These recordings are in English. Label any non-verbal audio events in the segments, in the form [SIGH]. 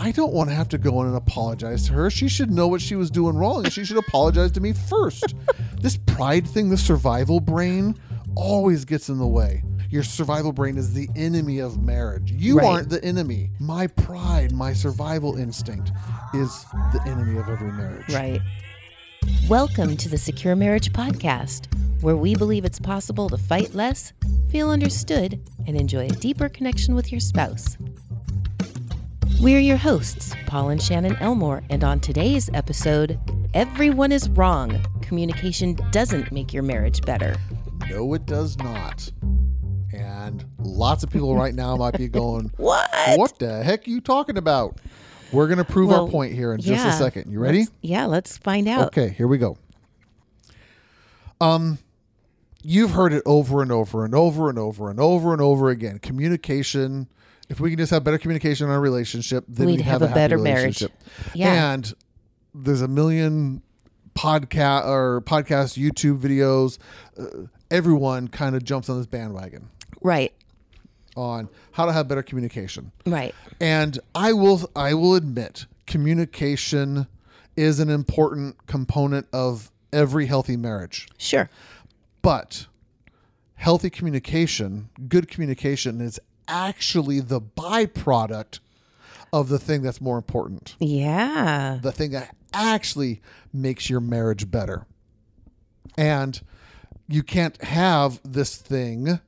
I don't want to have to go in and apologize to her. She should know what she was doing wrong and she should apologize to me first. [LAUGHS] this pride thing, the survival brain, always gets in the way. Your survival brain is the enemy of marriage. You Right. aren't the enemy. My pride, my survival instinct is the enemy of every marriage. Right. Welcome to the Secure Marriage Podcast, where we believe it's possible to fight less, feel understood, and enjoy a deeper connection with your spouse. We're your hosts, Paul and Shannon Elmore, and on today's episode, everyone is wrong. Communication doesn't make your marriage better. No, it does not. And lots of people right now might be going, [LAUGHS] What? What the heck are you talking about? We're going to prove Well, our point here in just a second. You ready? Let's- yeah, let's find out. Okay, here we go. Um, you've heard it over and over and over and over and over and over again. Communication. If we can just have better communication in our relationship, then We'd we'd have have, a better marriage. Yeah. And there's a million podcast or podcast YouTube videos. Uh, everyone kind of jumps on this bandwagon Right, on how to have better communication. right. And I will I will admit communication is an important component of every healthy marriage. Sure. But healthy communication, good communication is actually the byproduct of the thing that's more important. Yeah. The thing that actually makes your marriage better. And you can't have this thing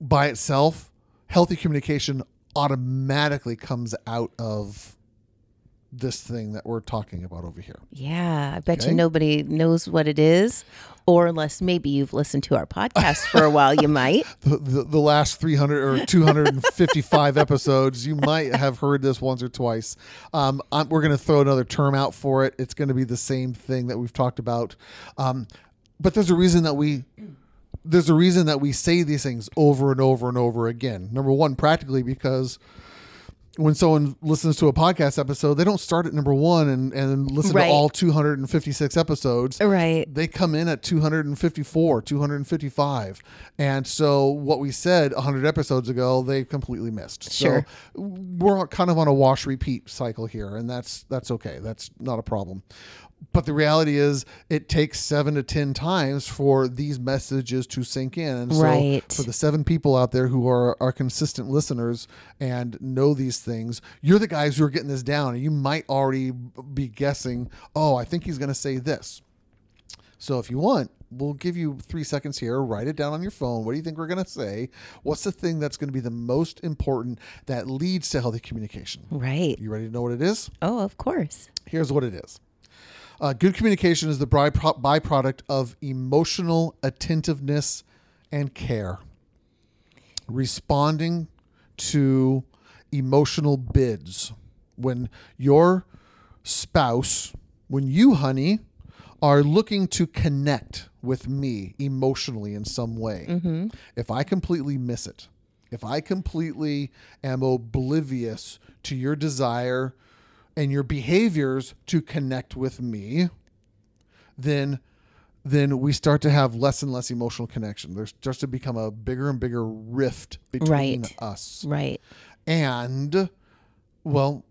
by itself. Healthy communication automatically comes out of this thing that we're talking about over here. Yeah, I bet Okay. you nobody knows what it is, or unless maybe you've listened to our podcast for a while, you might. [LAUGHS] the, the, the last 300 or 255 [LAUGHS] episodes, you might have heard this once or twice. Um, I'm, we're going to throw another term out for it. It's going to be the same thing that we've talked about. Um, but there's a reason that we there's a reason that we say these things over and over and over again. Number one, practically because when someone listens to a podcast episode, they don't start at number one and, and listen Right. to all 256 episodes Right. they come in at 254 255 and so what we said 100 episodes ago they completely missed Sure. so we're kind of on a wash repeat cycle here and that's that's okay that's not a problem but the reality is it takes seven to ten times for these messages to sink in and so Right. for the seven people out there who are are consistent listeners and know these things you're the guys who are getting this down and you might already be guessing oh i think he's going to say this so if you want, we'll give you three seconds here. Write it down on your phone. What do you think we're going to say? What's the thing that's going to be the most important that leads to healthy communication? Right. You ready to know what it is? Oh, of course. Here's what it is. Uh, good communication is the by- byproduct of emotional attentiveness and care. Responding to emotional bids. When your spouse, when you, honey, are looking to connect with me emotionally in some way, if I completely miss it, if I completely am oblivious to your desire and your behaviors to connect with me, then then we start to have less and less emotional connection. There starts to become a bigger and bigger rift between Right. us. Right. And well,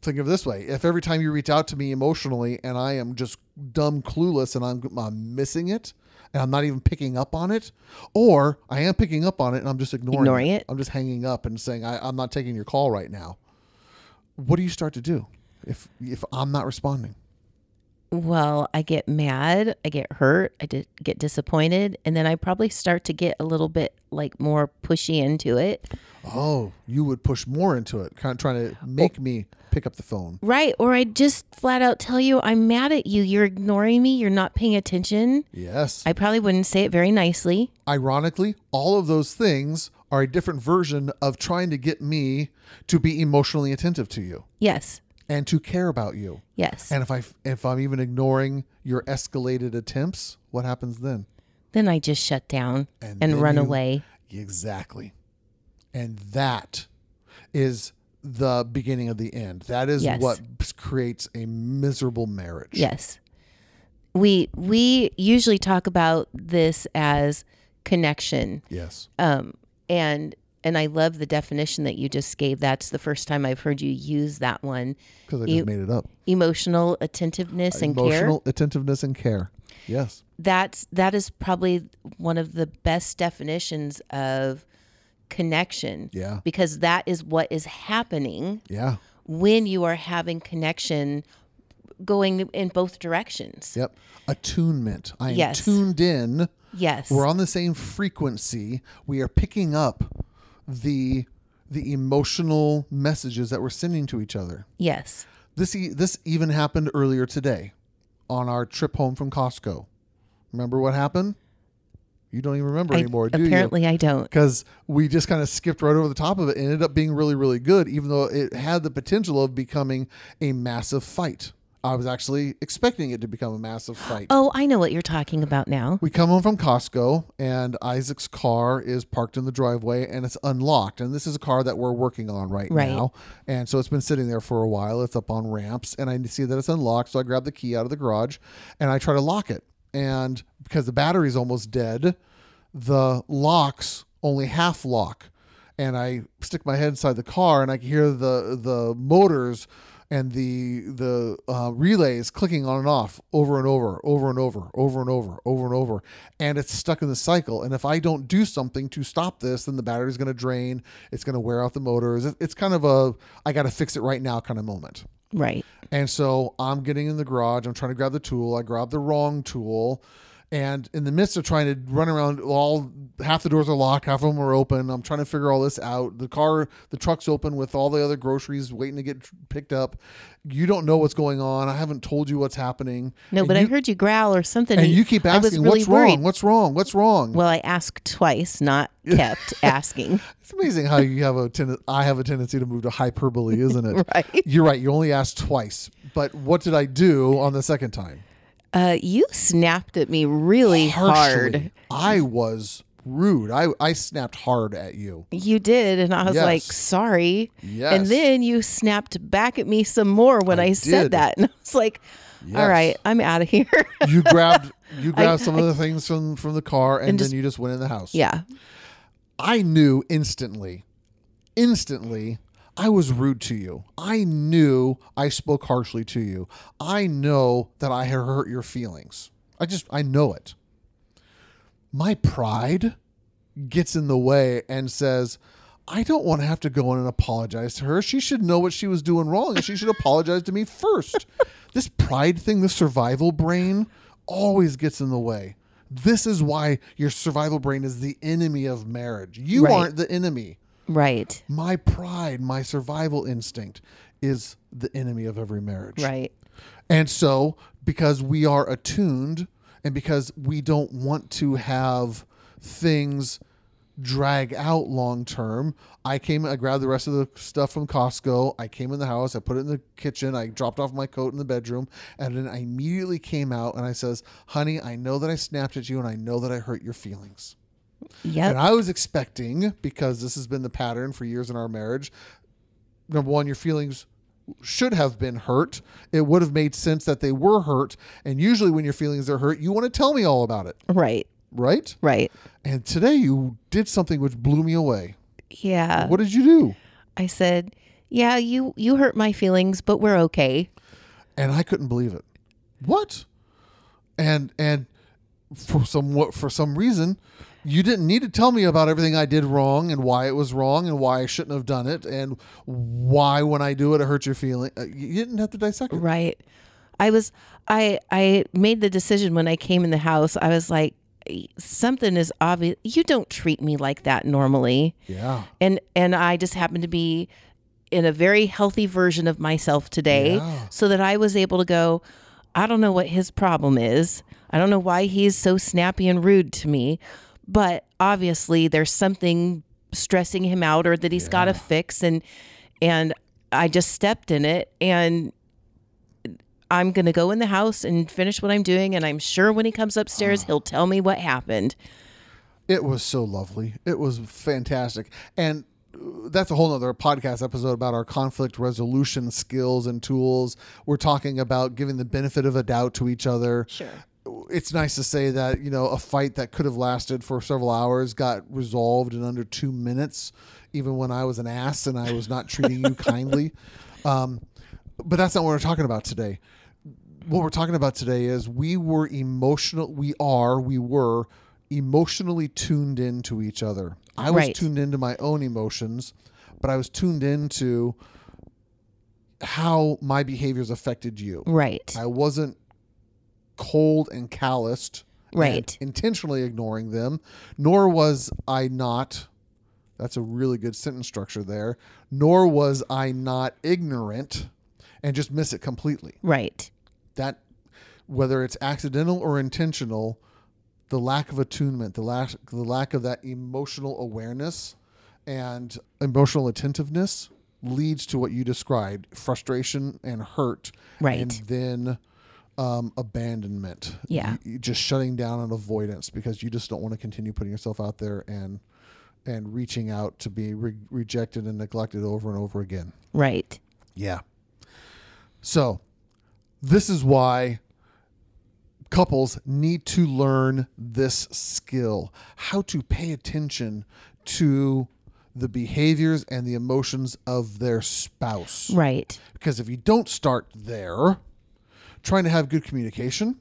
think of it this way: if every time you reach out to me emotionally and I am just dumb clueless and I'm, I'm missing it and I'm not even picking up on it, or I am picking up on it and I'm just ignoring, Ignoring it. I'm just hanging up and saying I, I'm not taking your call right now. What do you start to do if if I'm not responding? Well, I get mad, I get hurt, I di- get disappointed, and then I probably start to get a little bit like more pushy into it. Oh, you would push more into it, kind of trying to make me pick up the phone. Right. Or I just flat out tell you, I'm mad at you. You're ignoring me. You're not paying attention. Yes. I probably wouldn't say it very nicely. Ironically, all of those things are a different version of trying to get me to be emotionally attentive to you Yes. and to care about you. Yes. And if I if I'm even ignoring your escalated attempts, what happens then? then I just shut down And and, run you- away. Exactly. And that is the beginning of the end. That is Yes. what creates a miserable marriage. Yes. We we usually talk about this as connection. Yes. Um and and I love the definition that you just gave. That's the first time I've heard you use that one. Because I just You- made it up. Emotional attentiveness and care. Emotional attentiveness and care. Yes. That's that is probably one of the best definitions of connection. Yeah. Because that is what is happening Yeah. when you are having connection going in both directions. Yep. Attunement. I am Yes. tuned in. Yes. We're on the same frequency. We are picking up the the emotional messages that we're sending to each other. yes. This e- this even happened earlier today on our trip home from Costco. Remember what happened? You don't even remember I- anymore, do you? apparently I don't. because we just kind of skipped right over the top of it and ended up being really, really good, even though it had the potential of becoming a massive fight. I was actually expecting it to become a massive fight. Oh, I know what you're talking about now. We come home from Costco, and Isaac's car is parked in the driveway and it's unlocked. And this is a car that we're working on right, Right. now. And so it's been sitting there for a while. It's up on ramps, and I see that it's unlocked. So I grab the key out of the garage and I try to lock it. And because the battery's almost dead, the locks only half lock. And I stick my head inside the car and I can hear the the motors and the the uh, relays clicking on and off over and over, over and over, over and over, over and over, and it's stuck in the cycle. And if I don't do something to stop this, then the battery's going to drain. It's going to wear out the motors. It's kind of a I got to fix it right now kind of moment. Right. And so I'm getting in the garage. I'm trying to grab the tool. I grab the wrong tool. And in the midst of trying to run around, all half the doors are locked, half of them are open. I'm trying to figure all this out. The car, the truck's open with all the other groceries waiting to get picked up. You don't know what's going on. I haven't told you what's happening. No, And but I heard you growl or something. and you keep asking, really "What's worried. wrong? What's wrong? What's wrong?" Well, I asked twice, not [LAUGHS] kept asking. It's amazing how you have a ten- I have a tendency to move to hyperbole, isn't it? [LAUGHS] Right. You're right. You only asked twice. But what did I do on the second time? Uh, you snapped at me really hard. I was rude. I, I snapped hard at you. You did, and I was Yes. like, "Sorry." Yes. And then you snapped back at me some more when I, I said that, [LAUGHS] and I was like, Yes. "All right, I'm out of here." [LAUGHS] You grabbed you grabbed some of the things from from the car and, then you just went in the house. yeah. I knew instantly, instantly, I was rude to you. I knew I spoke harshly to you. I know that I hurt your feelings. I just, I know it. My pride gets in the way and says, I don't want to have to go in and apologize to her. She should know what she was doing wrong and she should apologize to me first. [LAUGHS] this pride thing, the survival brain, always gets in the way. This is why your survival brain is the enemy of marriage. You Right. aren't the enemy. Right. My pride, my survival instinct is the enemy of every marriage. Right. And so, because we are attuned and because we don't want to have things drag out long term, I came, I grabbed the rest of the stuff from Costco. I came in the house, I put it in the kitchen, I dropped off my coat in the bedroom, and then I immediately came out and I says, Honey, I know that I snapped at you and I know that I hurt your feelings. Yep. And I was expecting, because this has been the pattern for years in our marriage, number one, your feelings should have been hurt. It would have made sense that they were hurt. And usually, when your feelings are hurt, you want to tell me all about it, right. right? Right. And today, you did something which blew me away. Yeah. What did you do? I said, "Yeah, you you hurt my feelings, but we're okay." And I couldn't believe it. What? And and for some what for some reason, you didn't need to tell me about everything I did wrong and why it was wrong and why I shouldn't have done it and why when I do it it hurts your feeling. Uh, You didn't have to dissect it. Right. I was I I made the decision when I came in the house. I was like something is obvious. You don't treat me like that normally. Yeah. And and I just happened to be in a very healthy version of myself today Yeah. so that I was able to go I don't know what his problem is. I don't know why he's so snappy and rude to me, but obviously there's something stressing him out or that he's got to fix and and I just stepped in it and I'm going to go in the house and finish what I'm doing and I'm sure when he comes upstairs [SIGHS] he'll tell me what happened. It was so lovely. It was fantastic. And uh, that's a whole nother podcast episode about our conflict resolution skills and tools. We're talking about giving the benefit of a doubt to each other. Sure. It's nice to say that, you know, a fight that could have lasted for several hours got resolved in under two minutes even when I was an ass and I was not treating you [LAUGHS] kindly. Um, but that's not what we're talking about today. What we're talking about today is we were emotional. We are. We were emotionally tuned into each other. I was Right. tuned into my own emotions, but I was tuned into how my behaviors affected you. Right. I wasn't cold and calloused, and Right. intentionally ignoring them, nor was I not. That's a really good sentence structure there. Nor was I not ignorant and just miss it completely. Right. That, whether it's accidental or intentional, the lack of attunement, the lack, the lack of that emotional awareness and emotional attentiveness leads to what you described frustration and hurt Right. and then um, abandonment Yeah. You- you just shutting down and avoidance because you just don't want to continue putting yourself out there and and reaching out to be re- rejected and neglected over and over again Right. yeah so this is why couples need to learn this skill how to pay attention to the behaviors and the emotions of their spouse Right. because if you don't start there, trying to have good communication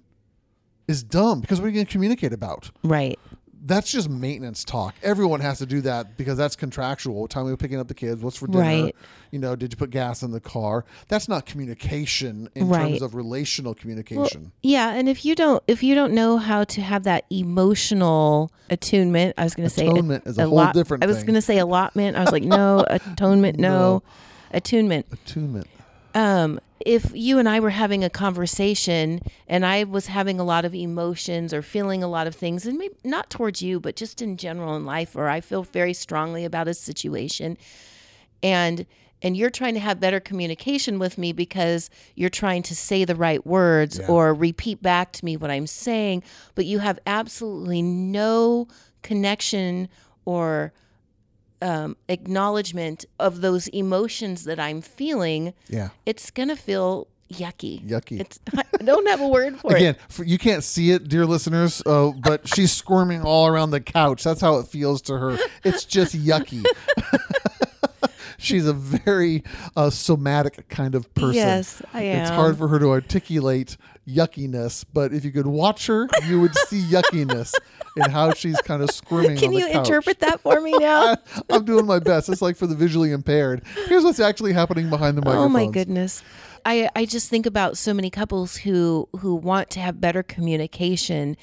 is dumb because what are you going to communicate about? Right. That's just maintenance talk. Everyone has to do that because that's contractual. What time are we picking up the kids? What's for dinner? Right. You know, did you put gas in the car? That's not communication in Right. terms of relational communication. Yeah, and if you don't if you don't know how to have that emotional attunement, I was going to say Atonement is a whole different I was going to say allotment. I was like, no, [LAUGHS] atonement, no. No. Attunement. Attunement. Um, if you and I were having a conversation and I was having a lot of emotions or feeling a lot of things, and maybe not towards you, but just in general in life, or I feel very strongly about a situation, and and you're trying to have better communication with me because you're trying to say the right words Yeah. or repeat back to me what I'm saying, but you have absolutely no connection or um, acknowledgement of those emotions that I'm feeling, Yeah. it's gonna feel yucky. Yucky. It's [LAUGHS] I don't have a word for Again, it. Again, you can't see it, dear listeners, uh, but she's squirming all around the couch. That's how it feels to her. It's just yucky. [LAUGHS] she's a very uh, somatic kind of person. Yes, I am. It's hard for her to articulate yuckiness, but if you could watch her, you would see yuckiness in how she's kind of squirming. Can on the you couch. interpret that for me now? [LAUGHS] I'm doing my best. It's like for the visually impaired. Here's what's actually happening behind the microphones. Oh my goodness. I, I just think about so many couples who who want to have better communication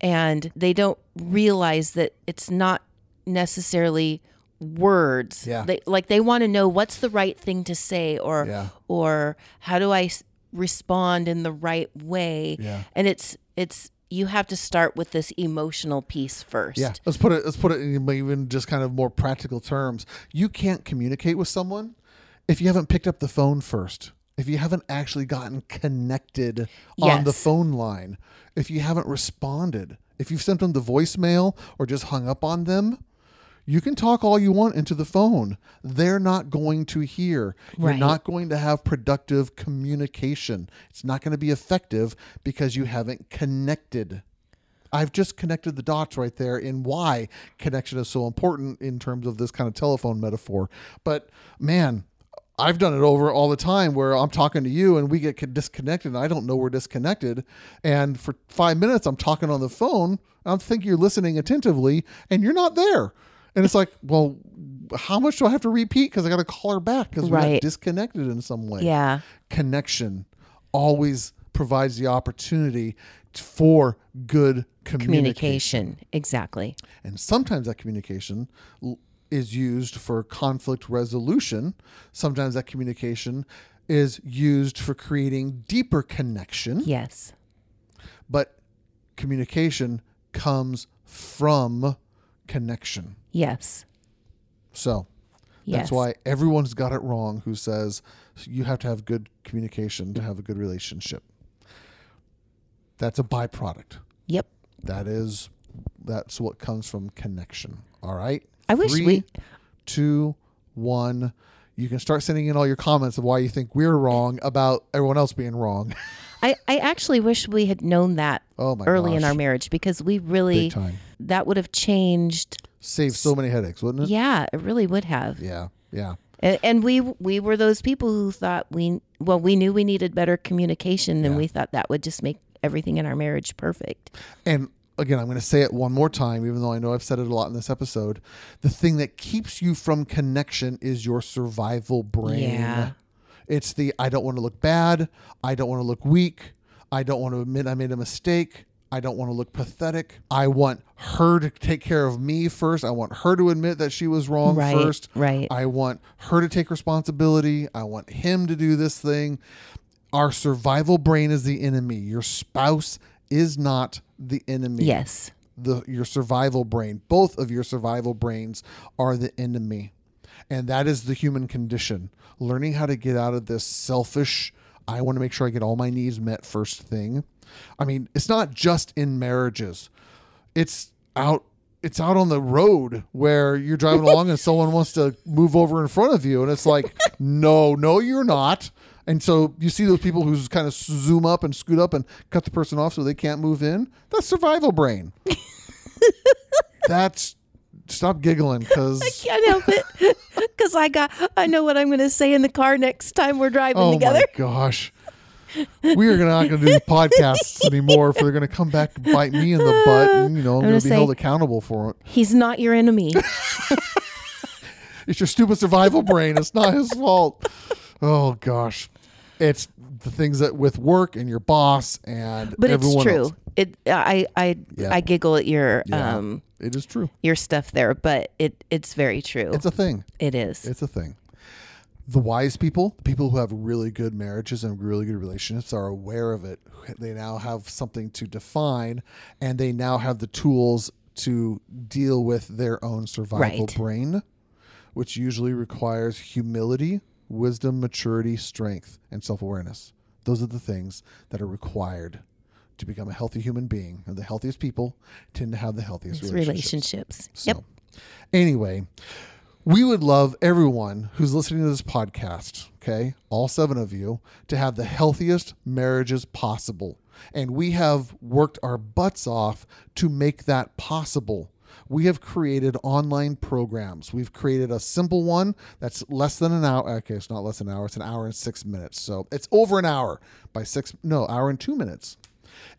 and they don't realize that it's not necessarily words. Yeah. They like they want to know what's the right thing to say or Yeah. or how do I s- respond in the right way? Yeah. And it's it's you have to start with this emotional piece first. Yeah, let's put it. Let's put it in even just kind of more practical terms. You can't communicate with someone if you haven't picked up the phone first. If you haven't actually gotten connected on the phone line, if you haven't responded, if you've sent them the voicemail or just hung up on them, you can talk all you want into the phone. They're not going to hear. You're Right. not going to have productive communication. It's not going to be effective because you haven't connected. I've just connected the dots right there in why connection is so important in terms of this kind of telephone metaphor. But man, I've done it over all the time where I'm talking to you and we get disconnected and I don't know we're disconnected. And for five minutes, I'm talking on the phone. I think you're listening attentively and you're not there. And it's like, well, how much do I have to repeat? Because I got to call her back because we got disconnected in some way Yeah. connection always provides the opportunity for good communication. Communication. Exactly. And sometimes that communication is used for conflict resolution. Sometimes that communication is used for creating deeper connection. Yes. But communication comes from connection. Yes. So Yes. That's why everyone's got it wrong who says you have to have good communication to have a good relationship. That's a byproduct. Yep. That is that's what comes from connection. All right. I wish Three, we- two, one. You can start sending in all your comments of why you think we're wrong about everyone else being wrong. I, I actually wish we had known that Oh early in our marriage because we really. That would have changed Saved so many headaches, wouldn't it? Yeah, it really would have. Yeah. Yeah. And, and we we were those people who thought we well we knew we needed better communication and Yeah. we thought that would just make everything in our marriage perfect. And again, I'm going to say it one more time, even though I know I've said it a lot in this episode. The thing that keeps you from connection is your survival brain. Yeah. It's the I don't want to look bad. I don't want to look weak. I don't want to admit I made a mistake. I don't want to look pathetic. I want her to take care of me first. I want her to admit that she was wrong Right, first. right. I want her to take responsibility. I want him to do this thing. Our survival brain is the enemy. Your spouse is not the enemy. Yes. The your survival brain, both of your survival brains are the enemy. And that is the human condition. Learning how to get out of this selfish, I want to make sure I get all my needs met first thing. I mean, it's not just in marriages. It's out it's out on the road where you're driving [LAUGHS] along and someone wants to move over in front of you and it's like, [LAUGHS] "No, no you're not." And so you see those people who kind of zoom up and scoot up and cut the person off so they can't move in. That's survival brain. [LAUGHS] That's stop giggling because I Can't help it because I got I know what I'm going to say in the car next time we're driving oh together. my gosh, we are not going to do the podcasts [LAUGHS] anymore. If they're going to come back and bite me in the butt, and you know I'm, going to be say- held accountable for it. He's not your enemy. [LAUGHS] It's your stupid survival brain. It's not his fault. Oh gosh, it's the things that with work and your boss and But it's true. else. It I I Yeah. I giggle at your Yeah. um It is true. your stuff there, but it it's very true. It's a thing. it is. It's a thing. The wise people, the people who have really good marriages and really good relationships, are aware of it. They now have something to define, and they now have the tools to deal with their own survival Right. brain, which usually requires humility, wisdom, maturity, strength, and self awareness. Those are the things that are required to become a healthy human being. And the healthiest people tend to have the healthiest relationships. relationships. So, Yep. anyway, we would love everyone who's listening to this podcast, okay, all seven of you, to have the healthiest marriages possible. And we have worked our butts off to make that possible. We have created online programs. We've created a simple one that's less than an hour. Okay, it's not less than an hour. It's an hour and six minutes. So it's over an hour by six, no, hour and two minutes.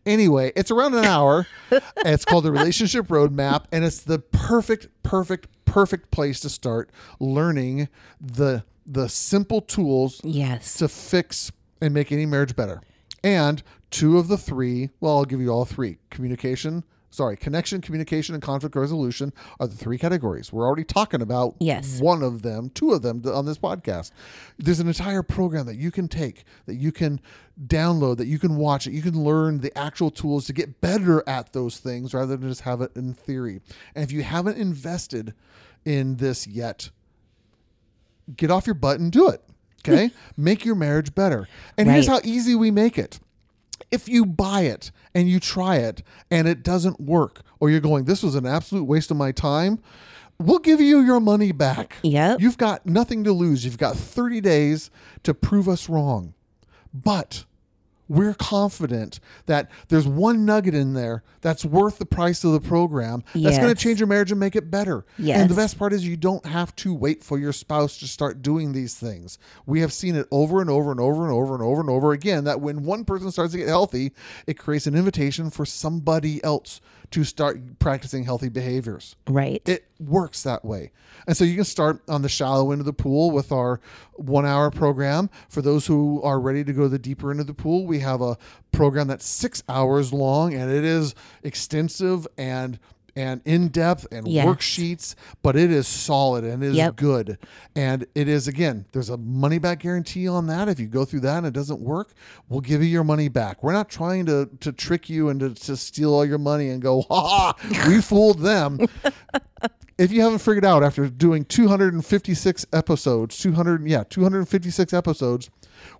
Anyway, it's around an hour. [LAUGHS] it's called the Relationship Roadmap, and it's the perfect, perfect, perfect place to start learning the the simple tools Yes. to fix and make any marriage better. And two of the three, well, I'll give you all three communication, sorry, connection, communication, and conflict resolution are the three categories. We're already talking about Yes. one of them, two of them on this podcast. There's an entire program that you can take, that you can download, that you can watch, that you can learn the actual tools to get better at those things rather than just have it in theory. And if you haven't invested in this yet, get off your butt and do it. Okay? [LAUGHS] make your marriage better. And here's how easy we make it. If you buy it and you try it and it doesn't work, or you're going, this was an absolute waste of my time, we'll give you your money back. Yep. You've got nothing to lose. You've got 30 days to prove us wrong. But we're confident that there's one nugget in there that's worth the price of the program that's going to change your marriage and make it better. And the best part is you don't have to wait for your spouse to start doing these things. We have seen it over and over and over and over and over and over again that when one person starts to get healthy, it creates an invitation for somebody else to start practicing healthy behaviors. right. It works that way. And so you can start on the shallow end of the pool with our one hour program. For those who are ready to go the deeper end of the pool, we have a program that's six hours long and it is extensive and and in depth and Yes. worksheets, but it is solid and it is Yep. good. And it is again, there's a money back guarantee on that. If you go through that and it doesn't work, we'll give you your money back. We're not trying to to trick you and to, to steal all your money and go, ha ha, we [LAUGHS] fooled them if you haven't figured out after doing 256 episodes, 200 yeah, 256 episodes,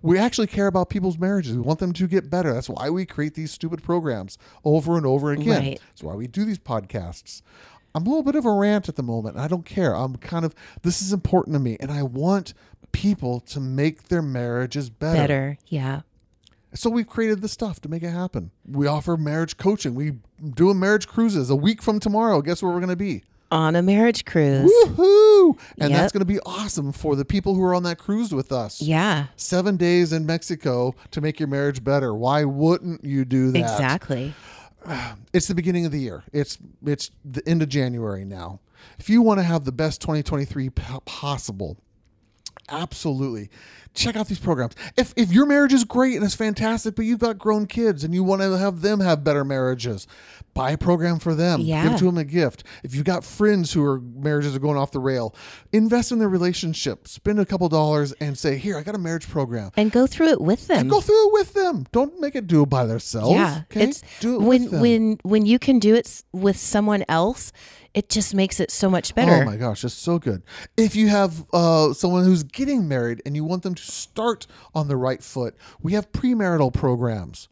we actually care about people's marriages. We want them to get better. That's why we create these stupid programs over and over again. Right. That's why we do these podcasts. I'm a little bit of a rant at the moment. and I don't care. I'm kind of this is important to me and I want people to make their marriages Better. Better. Yeah. so we've created the stuff to make it happen. We offer marriage coaching. We do a marriage cruises. A week from tomorrow, guess where we're going to be? On a marriage cruise. Woohoo! And Yep. that's going to be awesome for the people who are on that cruise with us. Yeah, Seven days in Mexico to make your marriage better. Why wouldn't you do that? exactly. [SIGHS] It's the beginning of the year. It's it's the end of January now. If you want to have the best 2023 possible, absolutely check out these programs. If if your marriage is great and it's fantastic, but you've got grown kids and you want to have them have better marriages, buy a program for them. Give Yeah. it to them a gift. If you've got friends who are marriages are going off the rail, invest in their relationship. Spend a couple dollars and say, "Here, I got a marriage program." And go through it with them. And go through it with them. Don't make it do it by themselves. yeah, okay? it's do it when when when you can do it with someone else, it just makes it so much better. Oh my gosh, it's so good. If you have uh, someone who's getting married and you want them to start on the right foot, we have premarital programs.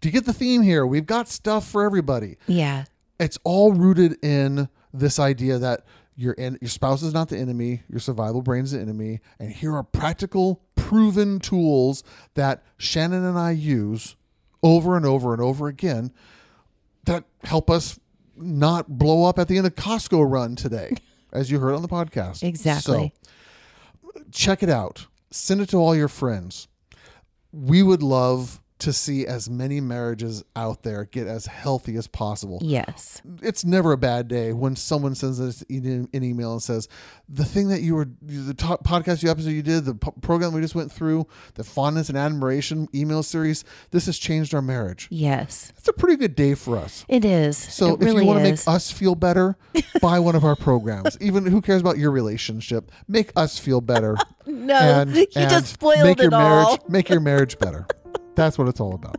Do you get the theme here? We've got stuff for everybody. Yeah, It's all rooted in this idea that your en- your spouse is not the enemy, your survival brain is the enemy, and here are practical, proven tools that Shannon and I use over and over and over again that help us not blow up at the end of Costco run today, [LAUGHS] as you heard on the podcast. Exactly. So check it out. Send it to all your friends. We would love to see as many marriages out there get as healthy as possible. Yes, it's never a bad day when someone sends us an email and says the thing that you were the top podcast you episode you did the po- program we just went through the fondness and admiration email series this has changed our marriage. Yes, it's a pretty good day for us. It is. so it if really you want to make us feel better [LAUGHS] buy one of our programs. Even who cares about your relationship? Make us feel better. [LAUGHS] No, and, you and just spoiled make your it marriage all. make your marriage better [LAUGHS] that's what it's all about.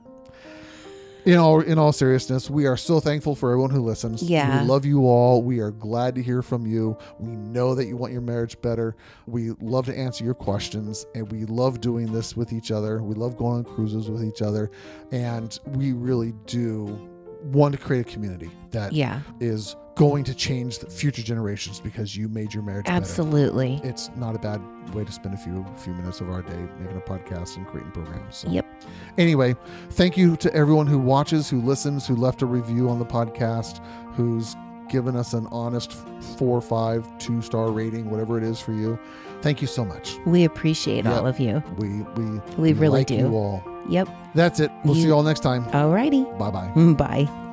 In all in all seriousness we are so thankful for everyone who listens. Yeah. we love you all. We are glad to hear from you. We know that you want your marriage better. We love to answer your questions and we love doing this with each other. We love going on cruises with each other and we really do want to create a community that is Yeah, is going to change the future generations because you made your marriage better absolutely. it's not a bad way to spend a few few minutes of our day making a podcast and creating programs. So Yep. anyway, thank you to everyone who watches, who listens, who left a review on the podcast, who's given us an honest four, five, two star rating, whatever it is for you. Thank you so much. We appreciate Yep. all of you. We we We really like do. you all. Yep. That's it. We'll see You- you all next time. Alrighty. [LAUGHS] Bye bye. Bye.